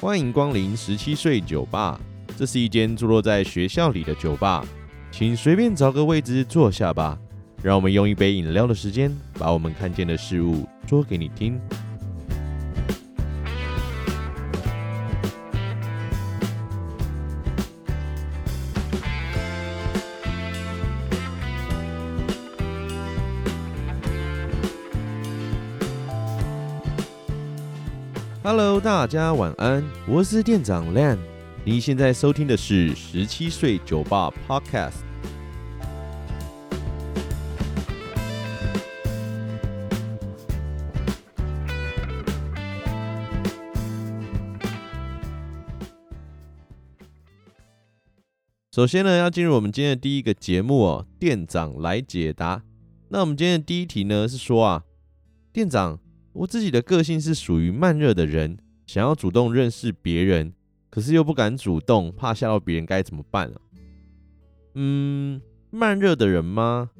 欢迎光临十七岁酒吧，这是一间坐落在学校里的酒吧，请随便找个位置坐下吧。让我们用一杯饮料的时间，把我们看见的事物说给你听。大家晚安，我是店长 Lan。你现在收听的是十七岁酒吧 Podcast。首先呢，要进入我们今天的第一个节目哦，店长来解答。那我们今天的第一题呢是说啊，店长。我自己的个性是属于慢热的人，想要主动认识别人，可是又不敢主动，怕吓到别人，该怎么办啊？嗯，慢热的人吗？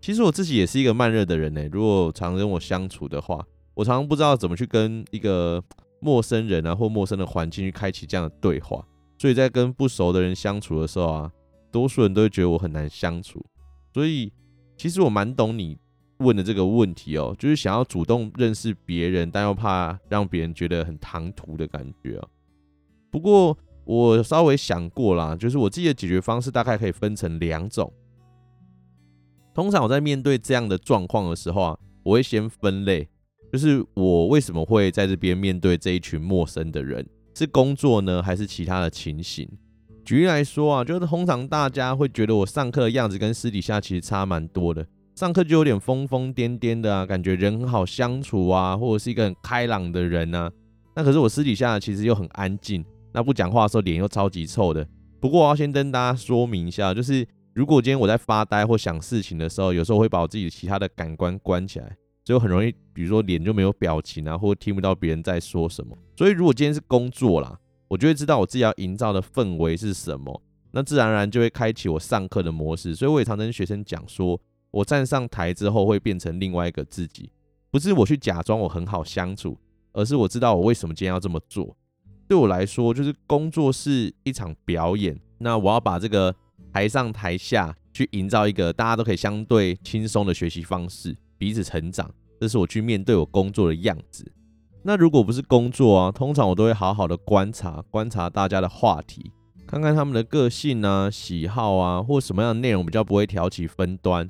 其实我自己也是一个慢热的人呢。如果常跟我相处的话，我常常不知道怎么去跟一个陌生人啊，或陌生的环境去开启这样的对话。所以在跟不熟的人相处的时候啊，多数人都会觉得我很难相处。所以其实我蛮懂你。问的这个问题哦，就是想要主动认识别人，但又怕让别人觉得很唐突的感觉啊。不过我稍微想过啦，就是我自己的解决方式大概可以分成两种。通常我在面对这样的状况的时候啊，我会先分类，就是我为什么会在这边面对这一群陌生的人，是工作呢，还是其他的情形？举例来说啊，就是通常大家会觉得我上课的样子跟私底下其实差蛮多的。上课就有点疯疯癫癫的啊，感觉人很好相处啊，或者是一个很开朗的人啊。那可是我私底下其实又很安静，那不讲话的时候脸又超级臭的。不过我要先跟大家说明一下，就是如果今天我在发呆或想事情的时候，有时候会把我自己其他的感官关起来，所以很容易，比如说脸就没有表情啊，或听不到别人在说什么。所以如果今天是工作啦，我就会知道我自己要营造的氛围是什么，那自然而然就会开启我上课的模式。所以我也常跟学生讲说。我站上台之后会变成另外一个自己，不是我去假装我很好相处，而是我知道我为什么今天要这么做。对我来说，就是工作是一场表演，那我要把这个台上台下去营造一个大家都可以相对轻松的学习方式，彼此成长，这是我去面对我工作的样子。那如果不是工作啊，通常我都会好好的观察，观察大家的话题，看看他们的个性啊、喜好啊，或什么样的内容比较不会挑起分端。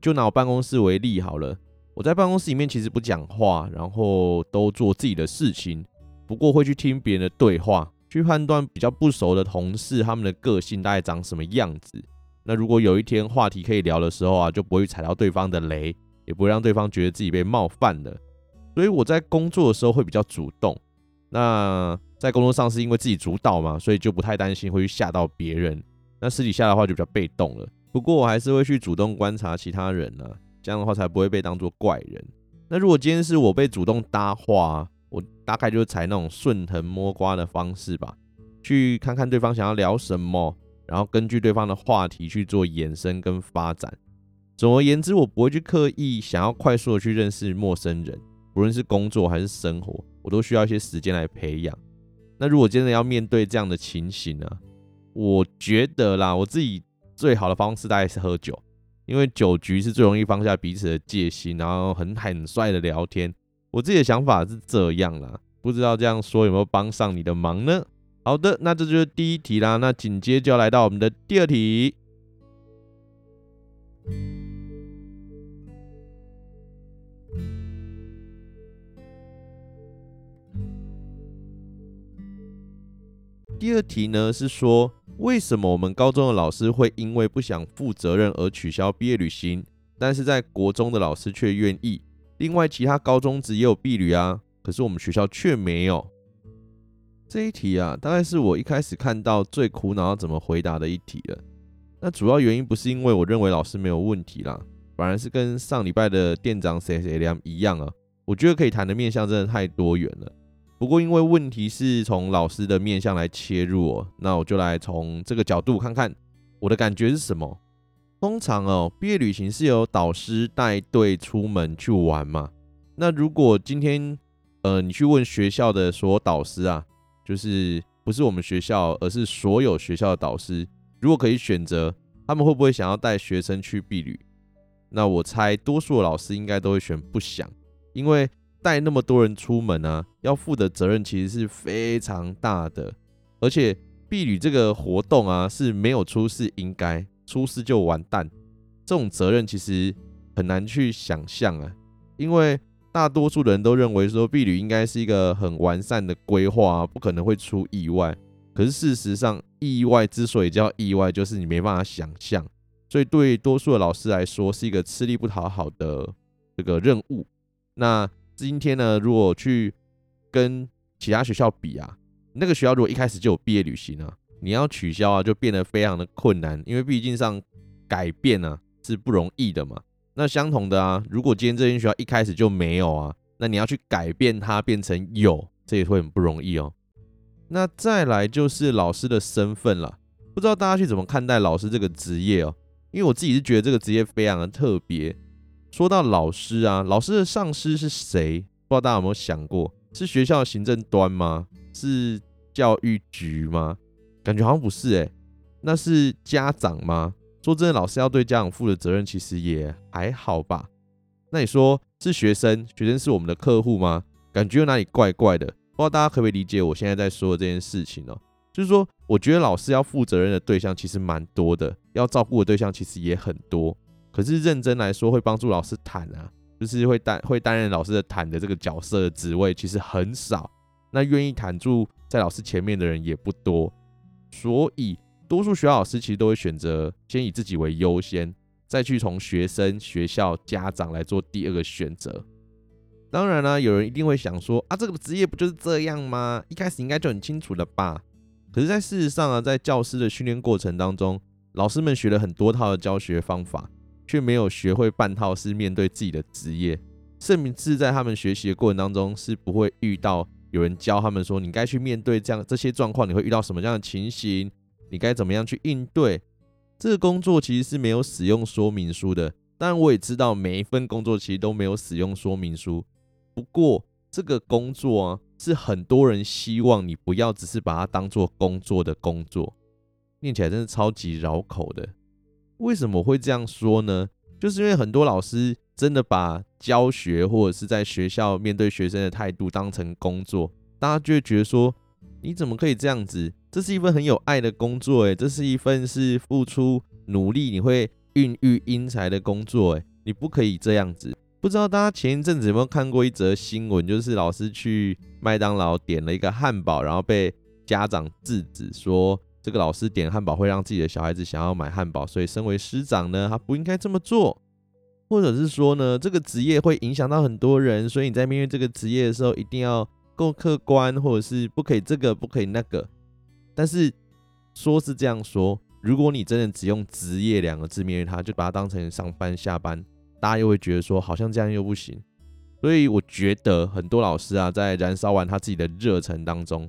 就拿我办公室为例好了，我在办公室里面其实不讲话，然后都做自己的事情，不过会去听别人的对话，去判断比较不熟的同事他们的个性大概长什么样子。那如果有一天话题可以聊的时候啊，就不会踩到对方的雷，也不会让对方觉得自己被冒犯了。所以我在工作的时候会比较主动。那在工作上是因为自己主导嘛，所以就不太担心会去吓到别人。那私底下的话就比较被动了。不过我还是会去主动观察其他人呢、啊，这样的话才不会被当作怪人。那如果今天是我被主动搭话，我大概就是采那种顺藤摸瓜的方式吧，去看看对方想要聊什么，然后根据对方的话题去做延伸跟发展。总而言之，我不会去刻意想要快速的去认识陌生人，不论是工作还是生活，我都需要一些时间来培养。那如果真的要面对这样的情形呢、我觉得啦，我自己。最好的方式大概是喝酒，因为酒局是最容易放下彼此的戒心，然后很坦率的聊天。我自己的想法是这样啦，不知道这样说有没有帮上你的忙呢？好的，那这就是第一题啦。那紧接就要来到我们的第二题。第二题呢是说。为什么我们高中的老师会因为不想负责任而取消毕业旅行，但是在国中的老师却愿意？另外，其他高中职也有毕旅啊，可是我们学校却没有。这一题啊，大概是我一开始看到最苦恼要怎么回答的一题了。那主要原因不是因为我认为老师没有问题啦，反而是跟上礼拜的店长谁谁凉一样啊，我觉得可以谈的面向真的太多元了。不过，因为问题是从老师的面向来切入哦，那我就来从这个角度看看我的感觉是什么。通常哦，毕业旅行是由导师带队出门去玩嘛。那如果今天呃你去问学校的所有导师啊，就是不是我们学校，而是所有学校的导师，如果可以选择，他们会不会想要带学生去毕旅？那我猜多数老师应该都会选不想，因为带那么多人出门啊，要负的责任其实是非常大的，而且毕旅这个活动啊是没有出事应该，出事就完蛋，这种责任其实很难去想象啊，因为大多数人都认为说毕旅应该是一个很完善的规划啊，不可能会出意外，可是事实上意外之所以叫意外，就是你没办法想象。所以对多数的老师来说，是一个吃力不讨好的这个任务。那今天呢，如果去跟其他学校比啊，那个学校如果一开始就有毕业旅行啊，你要取消啊，就变得非常的困难，因为毕竟上改变、啊、是不容易的嘛。那相同的啊，如果今天这间学校一开始就没有啊，那你要去改变它变成有，这也会很不容易哦。那再来就是老师的身份了，不知道大家去怎么看待老师这个职业哦？因为我自己是觉得这个职业非常的特别。说到老师啊，老师的上司是谁？不知道大家有没有想过，是学校的行政端吗？是教育局吗？感觉好像不是诶。那是家长吗？说真的，老师要对家长负的责任其实也还好吧。那你说是学生？学生是我们的客户吗？感觉有哪里怪怪的。不知道大家可不可以理解我现在在说的这件事情哦？就是说，我觉得老师要负责任的对象其实蛮多的，要照顾的对象其实也很多。可是认真来说，会帮助老师谈啊，就是会担会担任老师的谈的这个角色的职位其实很少。那愿意谈住在老师前面的人也不多，所以多数学校老师其实都会选择先以自己为优先，再去从学生、学校、家长来做第二个选择。当然啦、有人一定会想说啊，这个职业不就是这样吗？一开始应该就很清楚了吧？可是，在事实上啊，在教师的训练过程当中，老师们学了很多套的教学方法，却没有学会半套是面对自己的职业。甚至在他们学习的过程当中，是不会遇到有人教他们说，你该去面对这样这些状况，你会遇到什么样的情形，你该怎么样去应对。这个工作其实是没有使用说明书的。当然，我也知道每一份工作其实都没有使用说明书。不过，这个工作啊。是很多人希望你不要只是把它当做工作的工作，念起来真是超级绕口的。为什么会这样说呢？就是因为很多老师真的把教学或者是在学校面对学生的态度当成工作，大家就会觉得说，你怎么可以这样子？这是一份很有爱的工作，诶，这是一份是付出努力你会孕育英才的工作，诶，你不可以这样子。不知道大家前一阵子有没有看过一则新闻，就是老师去麦当劳点了一个汉堡，然后被家长制止说，这个老师点汉堡会让自己的小孩子想要买汉堡，所以身为师长呢，他不应该这么做，或者是说呢，这个职业会影响到很多人，所以你在面对这个职业的时候一定要够客观，或者是不可以这个不可以那个。但是说是这样说，如果你真的只用职业两个字面对他，就把它当成上班下班。大家又会觉得说，好像这样又不行，所以我觉得很多老师啊，在燃烧完他自己的热忱当中，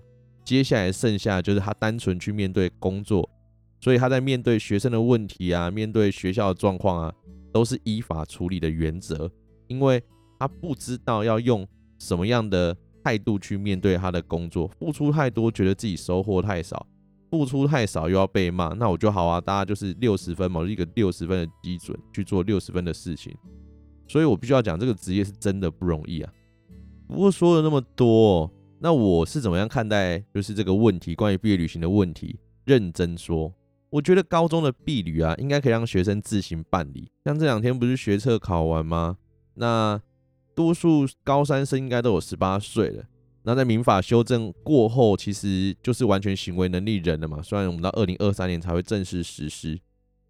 接下来剩下就是他单纯去面对工作，所以他在面对学生的问题啊，面对学校的状况啊，都是依法处理的原则，因为他不知道要用什么样的态度去面对他的工作，付出太多，觉得自己收获太少。付出太少又要被骂，那我就好啊，大家就是六十分嘛，一个六十分的基准去做六十分的事情，所以我必须要讲这个职业是真的不容易啊。不过说了那么多，那我是怎么样看待就是这个问题，关于毕业旅行的问题？认真说，我觉得高中的毕旅啊，应该可以让学生自行办理。像这两天不是学测考完吗？那多数高三生应该都有十八岁了。那在民法修正过后，其实就是完全行为能力人了嘛。虽然我们到二零二三年才会正式实施，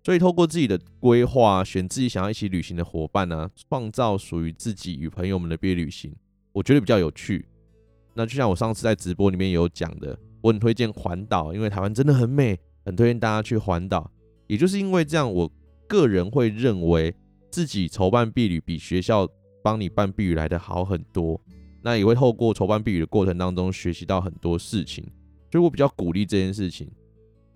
所以透过自己的规划，选自己想要一起旅行的伙伴呢、啊，创造属于自己与朋友们的毕业旅行，我觉得比较有趣。那就像我上次在直播里面有讲的，我很推荐环岛，因为台湾真的很美，很推荐大家去环岛。也就是因为这样，我个人会认为自己筹办毕旅比学校帮你办毕旅来的好很多。那也会透过筹办毕旅的过程当中学习到很多事情，所以我比较鼓励这件事情。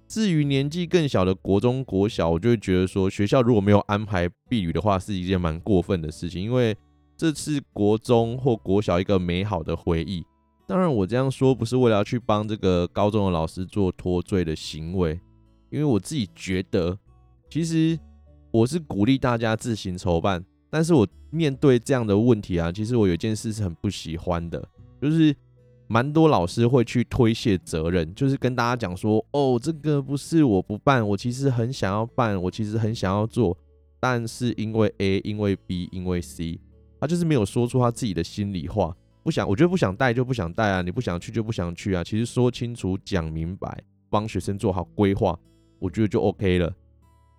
至于年纪更小的国中、国小，我就会觉得说，学校如果没有安排毕旅的话，是一件蛮过分的事情，因为这是国中或国小一个美好的回忆。当然，我这样说不是为了要去帮这个高中的老师做脱罪的行为，因为我自己觉得，其实我是鼓励大家自行筹办。但是我面对这样的问题啊，其实我有一件事是很不喜欢的，就是蛮多老师会去推卸责任，就是跟大家讲说，哦，这个不是我不办，我其实很想要办，我其实很想要做，但是因为 A，因为 B，因为 C，他就是没有说出他自己的心里话。不想，我觉得不想带就不想带啊，你不想去就不想去啊。其实说清楚、讲明白，帮学生做好规划，我觉得就 OK 了。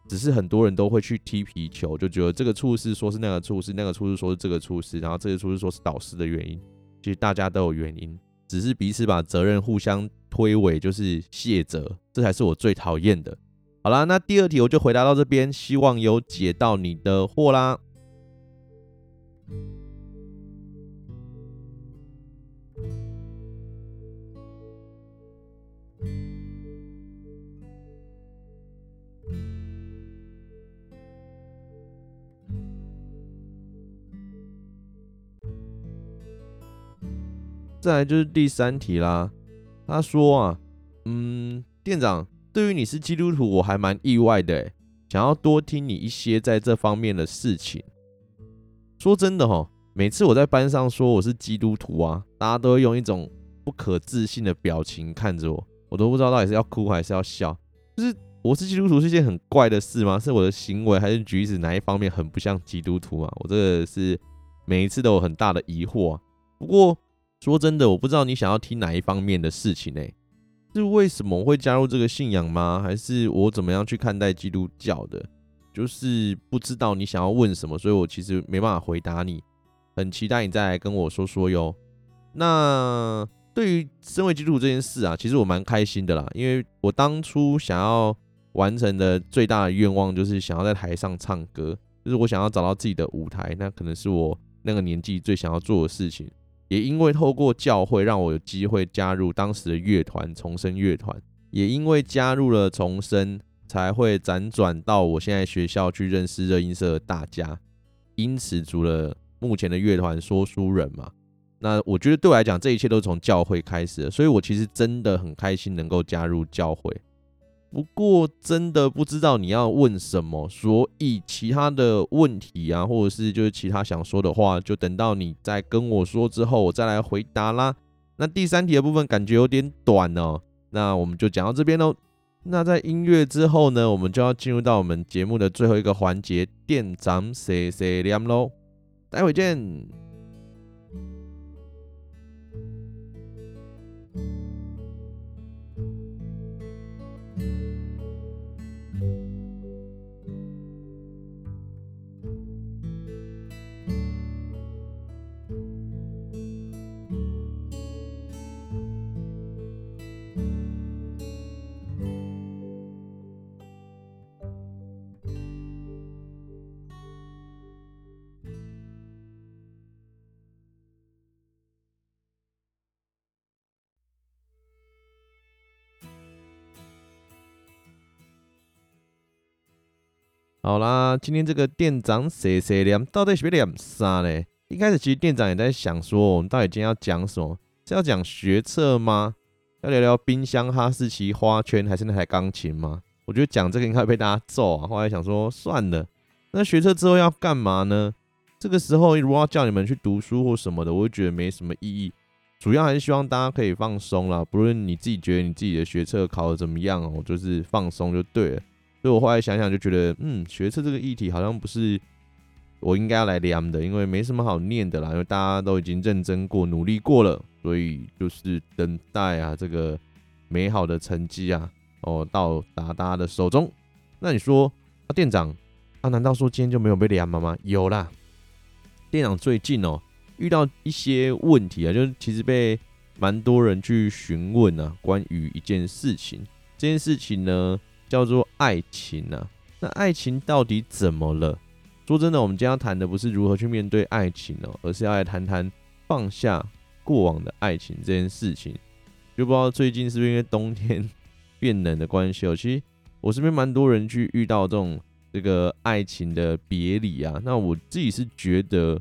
只是很多人都会去踢皮球，就觉得这个处室说是那个处室，那个处室说是这个处室，然后这个处室说是导师的原因。其实大家都有原因，只是彼此把责任互相推诿，就是卸责，这才是我最讨厌的。好啦，那第二题我就回答到这边，希望有解到你的惑啦。再来就是第三题啦。他说啊，嗯，店长，对于你是基督徒，我还蛮意外的，想要多听你一些在这方面的事情。说真的齁，每次我在班上说我是基督徒啊，大家都会用一种不可置信的表情看着我，我都不知道到底是要哭还是要笑。就是我是基督徒是一件很怪的事吗？是我的行为还是举止哪一方面很不像基督徒啊？我这个是每一次都有很大的疑惑啊。不过。说真的，我不知道你想要听哪一方面的事情呢？是为什么会加入这个信仰吗？还是我怎么样去看待基督教的？就是不知道你想要问什么，所以我其实没办法回答你。很期待你再来跟我说说哟。那对于身为基督徒这件事啊，其实我蛮开心的啦，因为我当初想要完成的最大的愿望就是想要在台上唱歌，就是我想要找到自己的舞台，那可能是我那个年纪最想要做的事情。也因为透过教会，让我有机会加入当时的乐团重生乐团。也因为加入了重生，才会辗转到我现在学校去认识热音社的大家，因此组了目前的乐团说书人嘛。那我觉得对我来讲，这一切都是从教会开始的，所以我其实真的很开心能够加入教会。不过真的不知道你要问什么，所以其他的问题啊，或者是就是其他想说的话，就等到你再跟我说之后，我再来回答啦。那第三题的部分感觉有点短哦，那我们就讲到这边喽。那在音乐之后呢，我们就要进入到我们节目的最后一个环节，店长碎碎念喽，待会见。好啦，今天这个店长碎碎念到底是要念啥呢？一开始其实店长也在想说，我们到底今天要讲什么？是要讲学测吗？要聊聊冰箱、哈士奇、花圈，还是那台钢琴吗？我觉得讲这个应该被大家揍啊。后来想说算了，那学测之后要干嘛呢？这个时候如果要叫你们去读书或什么的，我会觉得没什么意义。主要还是希望大家可以放松啦，不论你自己觉得你自己的学测考得怎么样哦，就是放松就对了。所以我后来想想就觉得，嗯，学测这个议题好像不是我应该要来量的，因为没什么好念的啦，因为大家都已经认真过、努力过了，所以就是等待啊这个美好的成绩啊，哦到达大家的手中。那你说，啊店长，啊难道说今天就没有被念了吗？有啦，店长最近哦遇到一些问题啊，就是其实被蛮多人去询问啊，关于一件事情，这件事情呢。叫做爱情啊，那爱情到底怎么了？说真的，我们今天要谈的不是如何去面对爱情哦，而是要来谈谈放下过往的爱情这件事情。就不知道最近是不是因为冬天变冷的关系哦，其实我身边蛮多人去遇到这种这个爱情的别离啊。那我自己是觉得，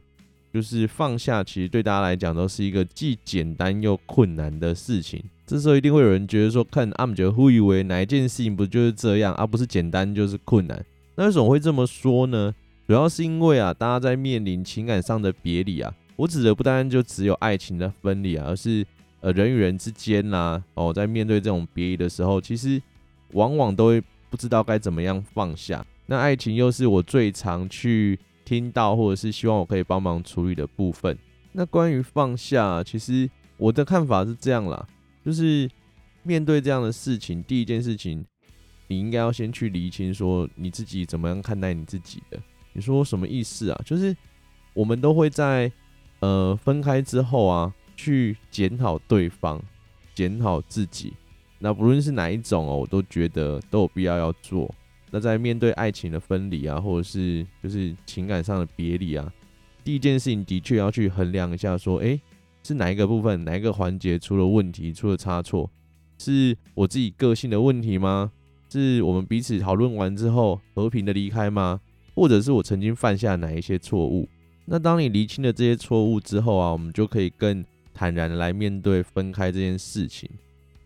就是放下，其实对大家来讲都是一个既简单又困难的事情。这时候一定会有人觉得说，看阿姆觉得会以为哪一件事情不就是这样，而、不是简单就是困难？那为什么会这么说呢？主要是因为啊，大家在面临情感上的别离啊，我指的不单单就只有爱情的分离啊，而是呃人与人之间呐、啊，哦，在面对这种别离的时候，其实往往都会不知道该怎么样放下。那爱情又是我最常去听到，或者是希望我可以帮忙处理的部分。那关于放下，其实我的看法是这样啦，就是面对这样的事情，第一件事情，你应该要先去厘清说你自己怎么样看待你自己的。你说什么意思啊？就是我们都会在呃分开之后啊，去检讨对方，检讨自己。那不论是哪一种哦，我都觉得都有必要要做。那在面对爱情的分离啊，或者是就是情感上的别离啊，第一件事情的确要去衡量一下，说，诶，是哪一个部分、哪一个环节出了问题、出了差错？是我自己个性的问题吗？是我们彼此讨论完之后和平的离开吗？或者是我曾经犯下哪一些错误？那当你厘清了这些错误之后啊，我们就可以更坦然的来面对分开这件事情。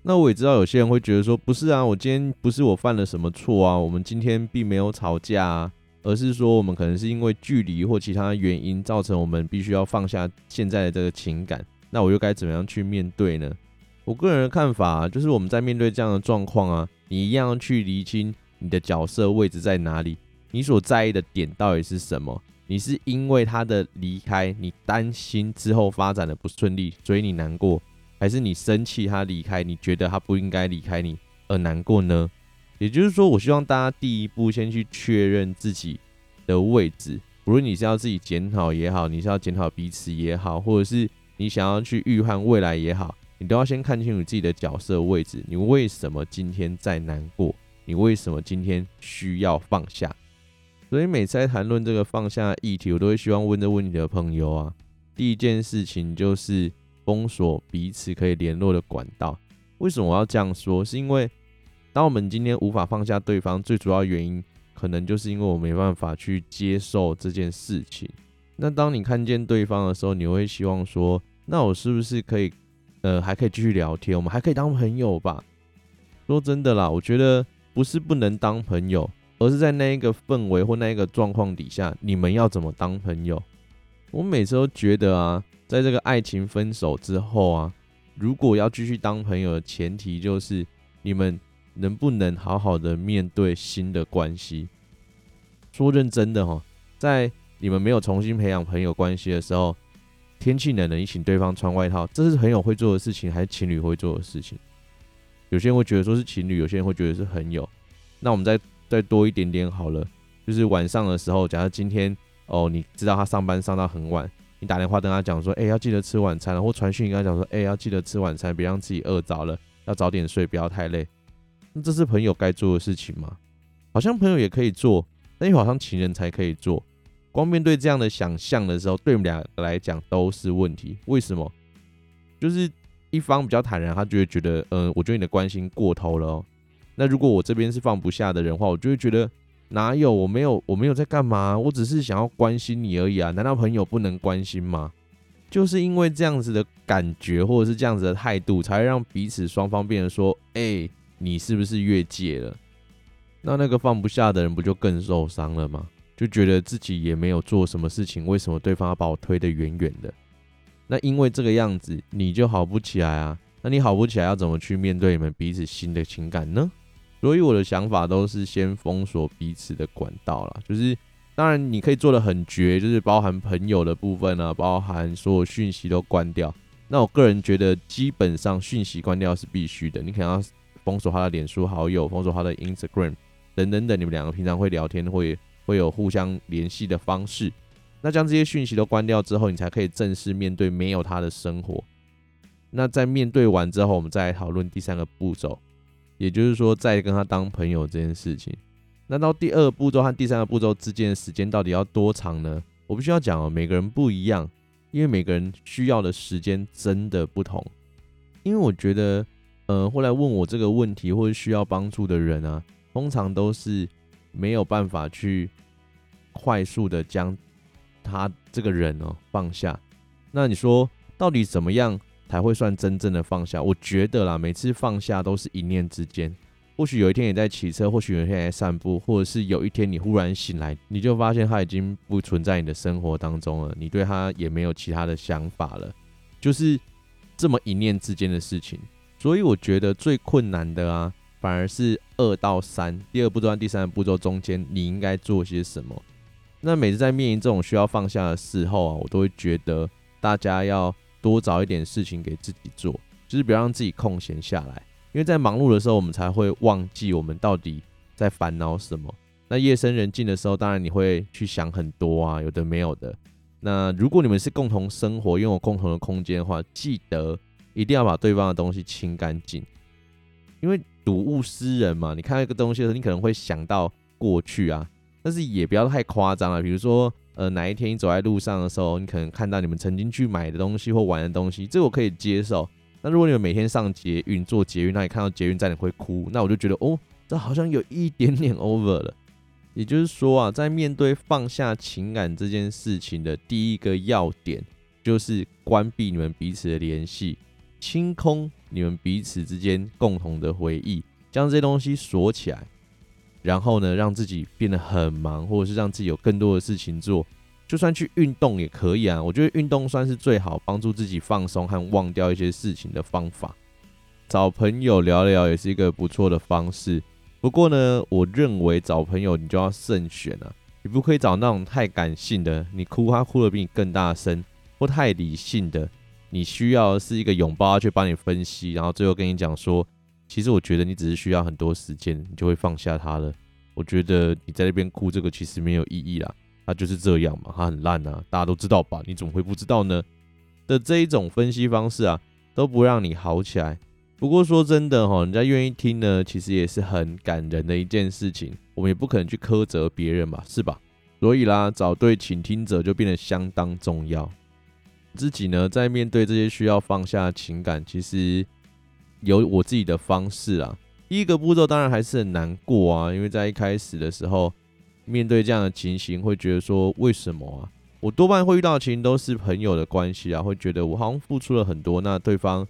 那我也知道有些人会觉得说，不是啊，我今天不是我犯了什么错啊，我们今天并没有吵架啊，而是说我们可能是因为距离或其他原因造成我们必须要放下现在的这个情感。那我又该怎么样去面对呢？我个人的看法啊，就是我们在面对这样的状况啊，你一样要去厘清你的角色位置在哪里，你所在意的点到底是什么？你是因为他的离开，你担心之后发展的不顺利，所以你难过？还是你生气他离开，你觉得他不应该离开你而难过呢？也就是说，我希望大家第一步先去确认自己的位置，无论你是要自己检讨也好，你是要检讨彼此也好，或者是你想要去预判未来也好，你都要先看清楚自己的角色位置。你为什么今天在难过？你为什么今天需要放下？所以每次在谈论这个放下议题，我都会希望问这问题的朋友啊，第一件事情就是。封锁彼此可以联络的管道。为什么我要这样说？是因为当我们今天无法放下对方，最主要原因可能就是因为我没办法去接受这件事情。那当你看见对方的时候，你会希望说：那我是不是可以，呃，还可以继续聊天？我们还可以当朋友吧？说真的啦，我觉得不是不能当朋友，而是在那一个氛围或那一个状况底下，你们要怎么当朋友？我每次都觉得啊。在这个爱情分手之后啊，如果要继续当朋友的前提就是你们能不能好好的面对新的关系。说认真的哈，在你们没有重新培养朋友关系的时候，天气冷了，你请对方穿外套，这是朋友会做的事情，还是情侣会做的事情？有些人会觉得说是情侣，有些人会觉得是朋友。那我们再再多一点点好了，就是晚上的时候，假如今天哦，你知道他上班上到很晚。你打电话跟他讲说，哎、要记得吃晚餐，然后传讯跟他讲说，哎、要记得吃晚餐，别让自己饿着了，要早点睡，不要太累。这是朋友该做的事情吗？好像朋友也可以做，但又好像情人才可以做。光面对这样的想象的时候，对我们两个来讲都是问题。为什么？就是一方比较坦然，他就会觉得，嗯、我觉得你的关心过头了哦。那如果我这边是放不下的人的话，我就会觉得。哪有？我没有，我没有在干嘛？我只是想要关心你而已啊！难道朋友不能关心吗？就是因为这样子的感觉，或者是这样子的态度，才会让彼此双方变得说：“哎，你是不是越界了？”那那个放不下的人不就更受伤了吗？就觉得自己也没有做什么事情，为什么对方要把我推得远远的？那因为这个样子，你就好不起来啊！那你好不起来，要怎么去面对你们彼此新的情感呢？所以我的想法都是先封锁彼此的管道啦，就是当然你可以做的很绝，就是包含朋友的部分啊，包含所有讯息都关掉。那我个人觉得，基本上讯息关掉是必须的。你可能要封锁他的脸书好友，封锁他的 Instagram 等等等，你们两个平常会聊天会会有互相联系的方式。那将这些讯息都关掉之后，你才可以正式面对没有他的生活。那在面对完之后，我们再来讨论第三个步骤。也就是说，再跟他当朋友这件事情，那到第二步骤和第三个步骤之间的时间到底要多长呢？我必须要讲哦，每个人不一样，因为每个人需要的时间真的不同。因为我觉得，呃，后来问我这个问题或者需要帮助的人啊，通常都是没有办法去快速的将他这个人哦放下。那你说到底怎么样才会算真正的放下？我觉得啦，每次放下都是一念之间。或许有一天你在骑车，或许有一天在散步，或者是有一天你忽然醒来，你就发现他已经不存在你的生活当中了，你对他也没有其他的想法了，就是这么一念之间的事情。所以我觉得最困难的啊，反而是二到三，第二步骤、第三步骤中间，你应该做些什么？那每次在面临这种需要放下的时候啊，我都会觉得大家要多找一点事情给自己做，就是不要让自己空闲下来。因为在忙碌的时候，我们才会忘记我们到底在烦恼什么。那夜深人静的时候，当然你会去想很多啊，有的没有的。那如果你们是共同生活、拥有共同的空间的话，记得一定要把对方的东西清干净。因为睹物思人嘛，你看到一个东西的时候，你可能会想到过去啊，但是也不要太夸张了。比如说，呃，哪一天你走在路上的时候，你可能看到你们曾经去买的东西或玩的东西，这个我可以接受。那如果你们每天上捷运、坐捷运，那你看到捷运站你会哭，那我就觉得哦，这好像有一点点 over 了。也就是说啊，在面对放下情感这件事情的第一个要点，就是关闭你们彼此的联系，清空你们彼此之间共同的回忆，将这些东西锁起来，然后呢，让自己变得很忙，或者是让自己有更多的事情做。就算去运动也可以啊，我觉得运动算是最好帮助自己放松和忘掉一些事情的方法。找朋友聊聊也是一个不错的方式。不过呢，我认为找朋友你就要慎选啊，你不可以找那种太感性的，你哭他哭得比你更大声，或太理性的，你需要是一个拥抱去帮你分析，然后最后跟你讲说，其实我觉得你只是需要很多时间，你就会放下他了。我觉得你在那边哭这个其实没有意义啦。他就是这样嘛，他很烂啊，大家都知道吧？你怎么会不知道呢？的这一种分析方式啊，都不让你好起来。不过说真的哈，人家愿意听呢，其实也是很感人的一件事情。我们也不可能去苛责别人嘛，是吧？所以啦，找对倾听者就变得相当重要。自己呢，在面对这些需要放下情感，其实有我自己的方式啊。第一个步骤当然还是很难过啊，因为在一开始的时候。面对这样的情形，会觉得说，为什么啊？我多半会遇到的情都是朋友的关系啊，会觉得我好像付出了很多，那对方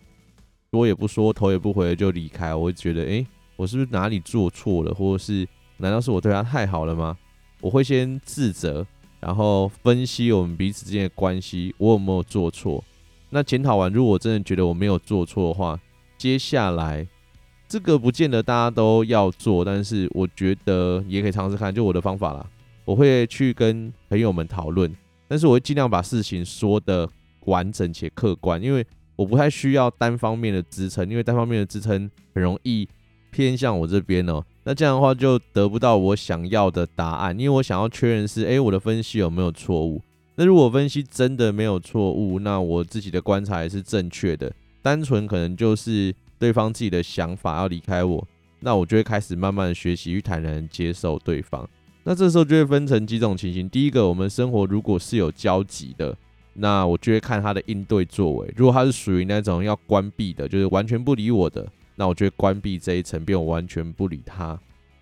说也不说，头也不回就离开，我会觉得，诶，我是不是哪里做错了，或者是难道是我对他太好了吗？我会先自责，然后分析我们彼此之间的关系，我有没有做错？那检讨完，如果我真的觉得我没有做错的话，接下来。这个不见得大家都要做，但是我觉得也可以尝试看，就我的方法啦。我会去跟朋友们讨论，但是我会尽量把事情说得完整且客观，因为我不太需要单方面的支撑，因为单方面的支撑很容易偏向我这边哦。那这样的话就得不到我想要的答案，因为我想要确认是，诶，我的分析有没有错误？那如果分析真的没有错误，那我自己的观察也是正确的，单纯可能就是。对方自己的想法要离开我，那我就会开始慢慢的学习与坦然接受对方。那这时候就会分成几种情形。第一个，我们生活如果是有交集的，那我就会看他的应对作为。如果他是属于那种要关闭的，就是完全不理我的，那我就会关闭这一层，并完全不理他。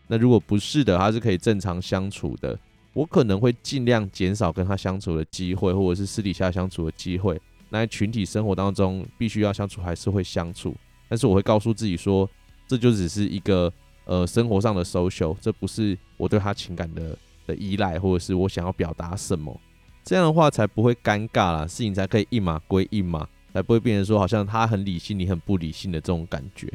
那如果不是的，他是可以正常相处的，我可能会尽量减少跟他相处的机会，或者是私底下相处的机会。那在群体生活当中，必须要相处，还是会相处。但是我会告诉自己说，这就只是一个呃生活上的 social，这不是我对他情感的的依赖，或者是我想要表达什么，这样的话才不会尴尬啦，事情才可以一码归一码，才不会变成说好像他很理性，你很不理性的这种感觉。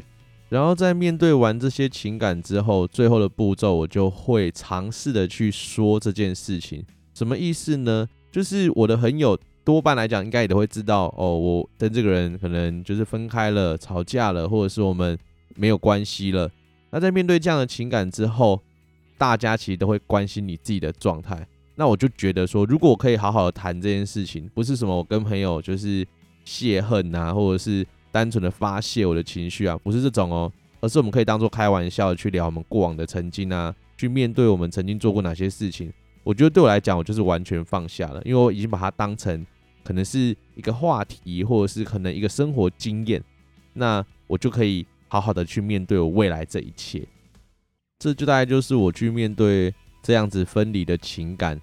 然后在面对完这些情感之后，最后的步骤我就会尝试的去说这件事情，什么意思呢？就是我的朋友。多半来讲，应该也都会知道哦。我跟这个人可能就是分开了、吵架了，或者是我们没有关系了。那在面对这样的情感之后，大家其实都会关心你自己的状态。那我就觉得说，如果我可以好好的谈这件事情，不是什么我跟朋友就是泄恨啊，或者是单纯的发泄我的情绪啊，不是这种哦，而是我们可以当做开玩笑的去聊我们过往的曾经啊，去面对我们曾经做过哪些事情。我觉得对我来讲，我就是完全放下了，因为我已经把它当成可能是一个话题，或者是可能一个生活经验，那我就可以好好的去面对我未来这一切。这就大概就是我去面对这样子分离的情感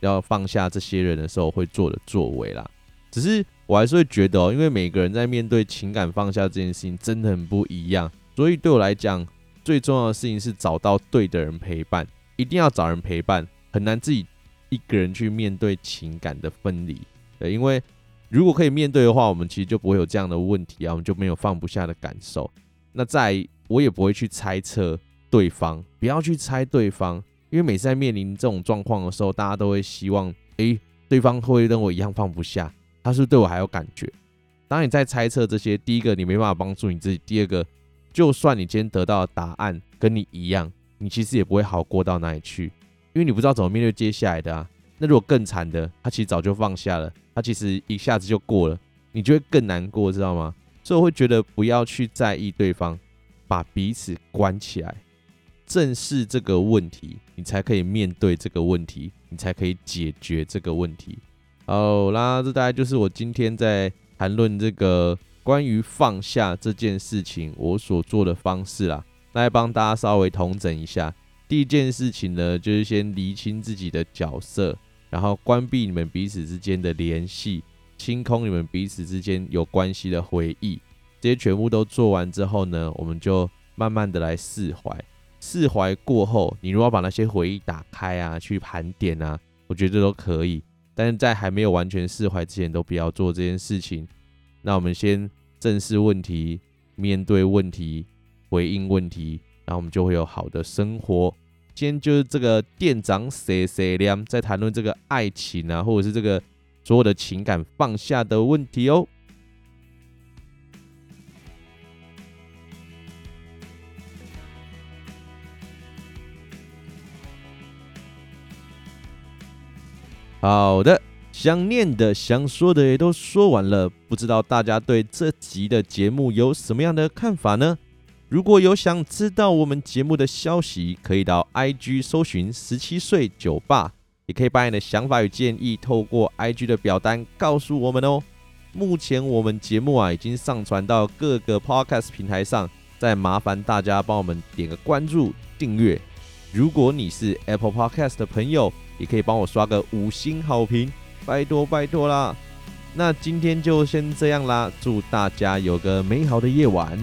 要放下这些人的时候会做的作为啦。只是我还是会觉得哦，因为每个人在面对情感放下这件事情真的很不一样，所以对我来讲，最重要的事情是找到对的人陪伴，一定要找人陪伴，很难自己一个人去面对情感的分离。对，因为如果可以面对的话，我们其实就不会有这样的问题啊，我们就没有放不下的感受。那再，我也不会去猜测对方，不要去猜对方，因为每次在面临这种状况的时候，大家都会希望，诶，对方会跟我一样放不下。他是对我还有感觉？当你在猜测这些，第一个你没办法帮助你自己，第二个，就算你今天得到的答案跟你一样，你其实也不会好过到哪里去，因为你不知道怎么面对接下来的啊。那如果更惨的，他其实早就放下了，他其实一下子就过了，你就会更难过，知道吗？所以我会觉得不要去在意对方，把彼此关起来，正视这个问题，你才可以面对这个问题，你才可以解决这个问题。好啦，这大概就是我今天在谈论这个关于放下这件事情我所做的方式啦。来帮大家稍微统整一下，第一件事情呢，就是先厘清自己的角色，然后关闭你们彼此之间的联系，清空你们彼此之间有关系的回忆。这些全部都做完之后呢，我们就慢慢的来释怀。释怀过后，你如果把那些回忆打开啊，去盘点啊，我觉得都可以。但是在还没有完全释怀之前，都不要做这件事情。那我们先正视问题，面对问题，回应问题，然后我们就会有好的生活。今天就是这个店长 C C 亮在谈论这个爱情啊，或者是这个所有的情感放下的问题哦。好的，想念的、想说的也都说完了，不知道大家对这集的节目有什么样的看法呢？如果有想知道我们节目的消息，可以到 IG 搜寻十七岁酒吧，也可以把你的想法与建议透过 IG 的表单告诉我们哦。目前我们节目啊已经上传到各个 Podcast 平台上，再麻烦大家帮我们点个关注、订阅。如果你是 Apple Podcast 的朋友，也可以帮我刷个五星好评，拜托拜托啦！那今天就先这样啦，祝大家有个美好的夜晚。